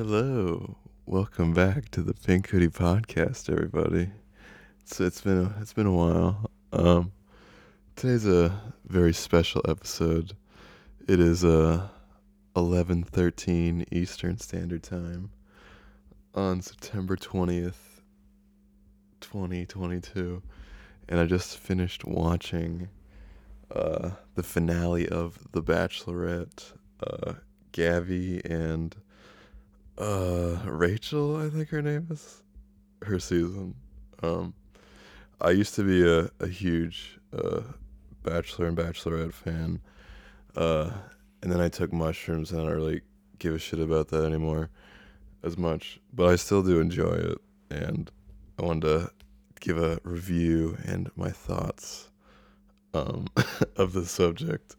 Hello, welcome back to the Pink Hoodie Podcast, everybody. It's it's been a, it's been a while. Um, today's a very special episode. It is uh eleven thirteen Eastern Standard Time on September twentieth, twenty twenty two, and I just finished watching uh the finale of The Bachelorette. Uh, Gabby and uh Rachel, I think her name is her season. Um I used to be a, a huge uh Bachelor and Bachelorette fan. Uh and then I took mushrooms and I don't really give a shit about that anymore as much. But I still do enjoy it and I wanted to give a review and my thoughts um of the subject.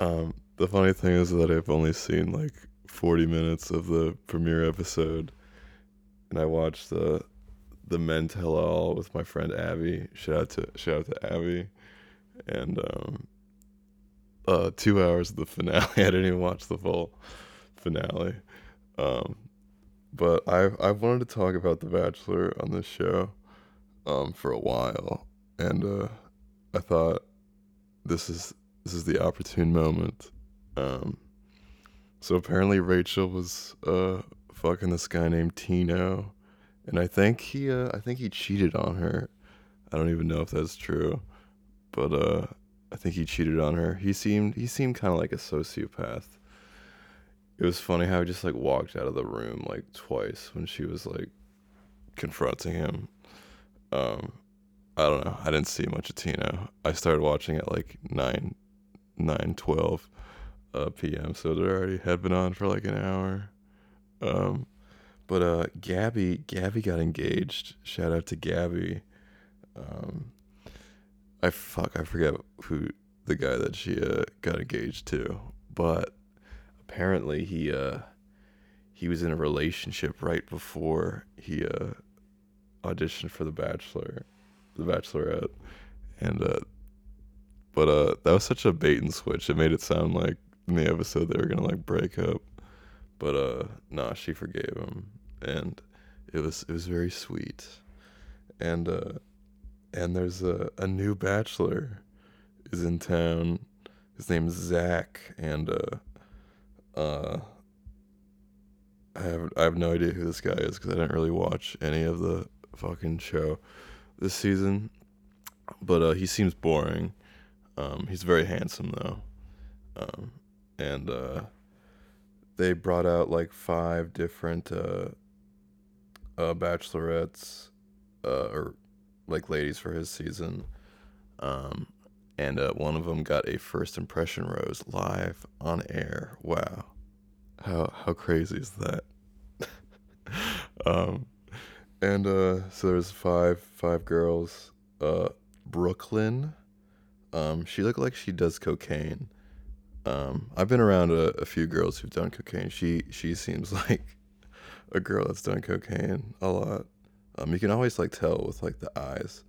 Um the funny thing is that I've only seen like 40 minutes of the premiere episode and I watched the the Men Tell All with my friend Abby. Shout out to shout out to Abby. And um uh 2 hours of the finale. I didn't even watch the full finale. Um but I I wanted to talk about The Bachelor on this show um for a while and uh I thought this is this is the opportune moment. Um so apparently Rachel was uh fucking this guy named Tino, and I think he uh I think he cheated on her. I don't even know if that's true, but uh I think he cheated on her. He seemed he seemed kind of like a sociopath. It was funny how he just like walked out of the room like twice when she was like confronting him. Um I don't know. I didn't see much of Tino. I started watching at like 9 9 12 uh, p.m. So it already had been on for like an hour. Um, but uh, Gabby, Gabby got engaged. Shout out to Gabby. Um, I fuck, I forget who the guy that she uh, got engaged to, but apparently he uh, he was in a relationship right before he uh, auditioned for The Bachelor, The Bachelorette, and uh, but uh, that was such a bait and switch. It made it sound like in the episode they were gonna like break up, but uh, nah, she forgave him, and it was it was very sweet, and uh, and there's a a new bachelor is in town. His name's Zach, and uh, uh, I have I have no idea who this guy is because I didn't really watch any of the fucking show this season, but uh, he seems boring. Um, he's very handsome though. Um, and uh, they brought out like five different uh, uh, bachelorettes uh, or like ladies for his season. Um, and uh, one of them got a first impression rose live on air. Wow, how how crazy is that? um, and uh, so there's five five girls. Brooklyn, um, she looked like she does cocaine. Um, I've been around a, a few girls who've done cocaine. She she seems like a girl that's done cocaine a lot. Um, you can always like tell with like the eyes.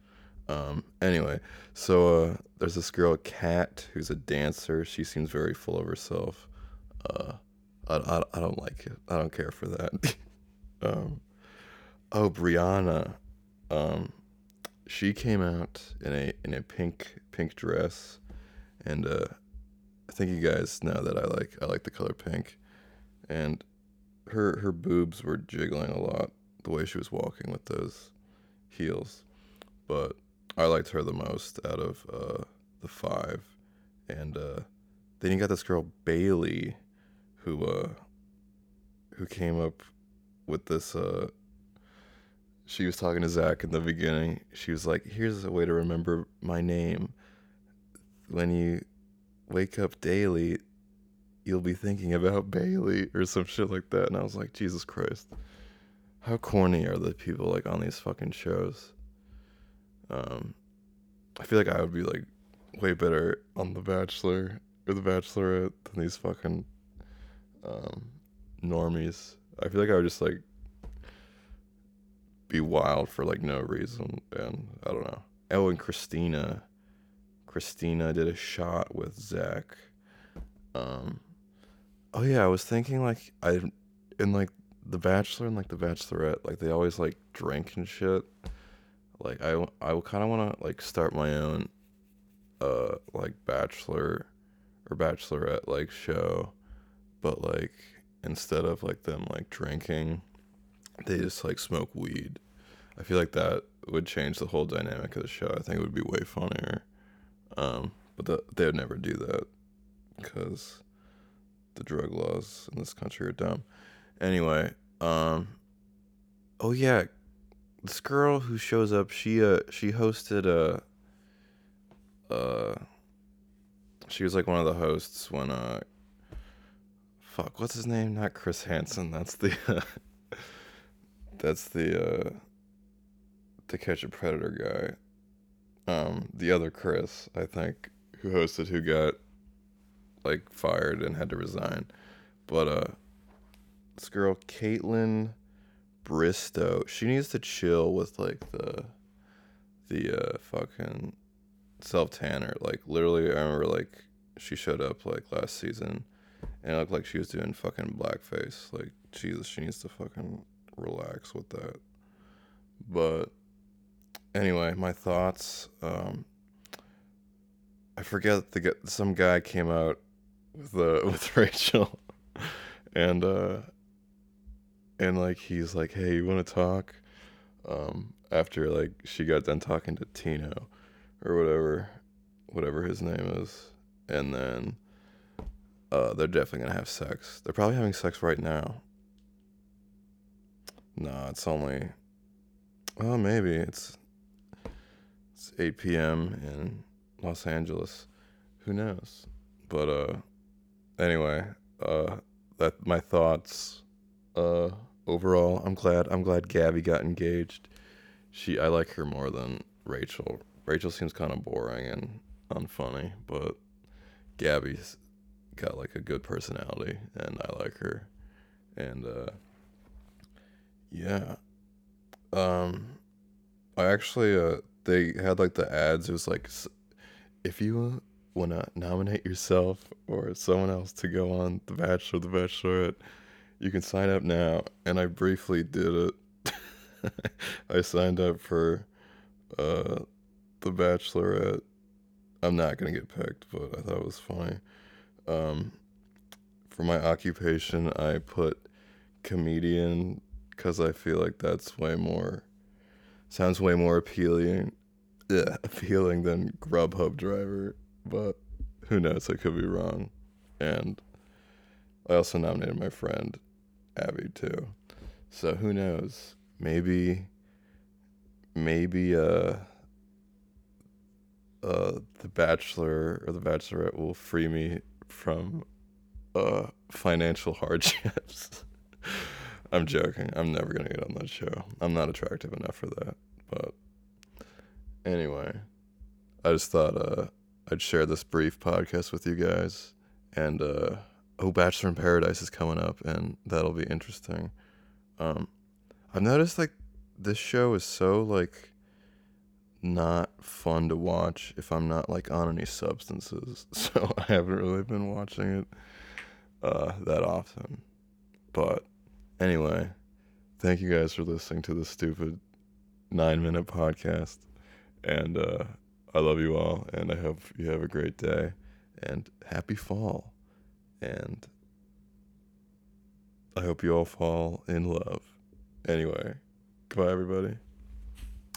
Um, anyway, so uh, there's this girl, Kat, who's a dancer. She seems very full of herself. Uh, I, I, I don't like it. I don't care for that. um, oh, Brianna. Um, she came out in a in a pink pink dress, and uh, think you guys know that I like I like the color pink, and her her boobs were jiggling a lot the way she was walking with those heels, but I liked her the most out of uh, the five, and uh, then you got this girl Bailey, who uh, who came up with this. Uh, she was talking to Zach in the beginning. She was like, "Here's a way to remember my name. When you wake up daily, you'll be thinking about Bailey or some shit like that." And I was like, "Jesus Christ, how corny are the people like on these fucking shows?" Um, I feel like I would be like way better on The Bachelor or The Bachelorette than these fucking um, normies. I feel like I would just like be wild for like no reason, and I don't know. Oh, and Christina, Christina did a shot with Zach. Um, oh yeah, I was thinking like I in like The Bachelor and like The Bachelorette, like they always like drink and shit. Like I I kind of want to like start my own uh like Bachelor or Bachelorette like show, but like instead of like them like drinking, they just like smoke weed. I feel like that would change the whole dynamic of the show. I think it would be way funnier. Um, but the, they would never do that because the drug laws in this country are dumb. Anyway, um, oh yeah, this girl who shows up, she uh she hosted a uh she was like one of the hosts when uh fuck what's his name? Not chris hansen. That's the uh, that's the uh to catch a predator guy um the other chris i think who hosted who got like fired and had to resign but uh this girl Kaitlyn Bristowe, she needs to chill with like the the uh fucking self tanner. Like literally, I remember like she showed up like last season, and it looked like she was doing fucking blackface. Like Jesus, she needs to fucking relax with that. But anyway, my thoughts. Um, I forget the some guy came out with uh, with Rachel, and uh, and like he's like, hey, you want to talk? Um, after like she got done talking to Tino, or whatever, whatever his name is, and then uh, they're definitely gonna have sex. They're probably having sex right now. No, it's only. Well, maybe it's. It's 8 p.m. in Los Angeles. Who knows? But uh, anyway, uh, that my thoughts. Uh, overall, I'm glad. I'm glad Gabby got engaged. She, I like her more than Rachel. Rachel seems kind of boring and unfunny, but Gabby's got like a good personality, and I like her. And uh, yeah, um, I actually uh, they had like the ads. It was like, if you want to nominate yourself or someone else to go on The Bachelor, The Bachelorette, you can sign up now. And I briefly did it. I signed up for uh, the Bachelorette. I'm not gonna get picked, but I thought it was funny. Um, for my occupation, I put comedian because I feel like that's way more sounds way more appealing, appealing than Grubhub driver. But who knows? I could be wrong. And I also nominated my friend Abby too. So who knows? Maybe, maybe uh uh, the Bachelor or the Bachelorette will free me from uh, financial hardships. I'm joking. I'm never gonna get on that show. I'm not attractive enough for that. But anyway, I just thought uh, I'd share this brief podcast with you guys. And uh, oh, Bachelor in Paradise is coming up, and that'll be interesting. Um, I've noticed like this show is so like not fun to watch if I'm not like on any substances. So I haven't really been watching it uh, that often. But anyway, thank you guys for listening to this stupid nine minute podcast. And uh, I love you all, and I hope you have a great day and happy fall. And I hope you all fall in love. Anyway, goodbye, everybody.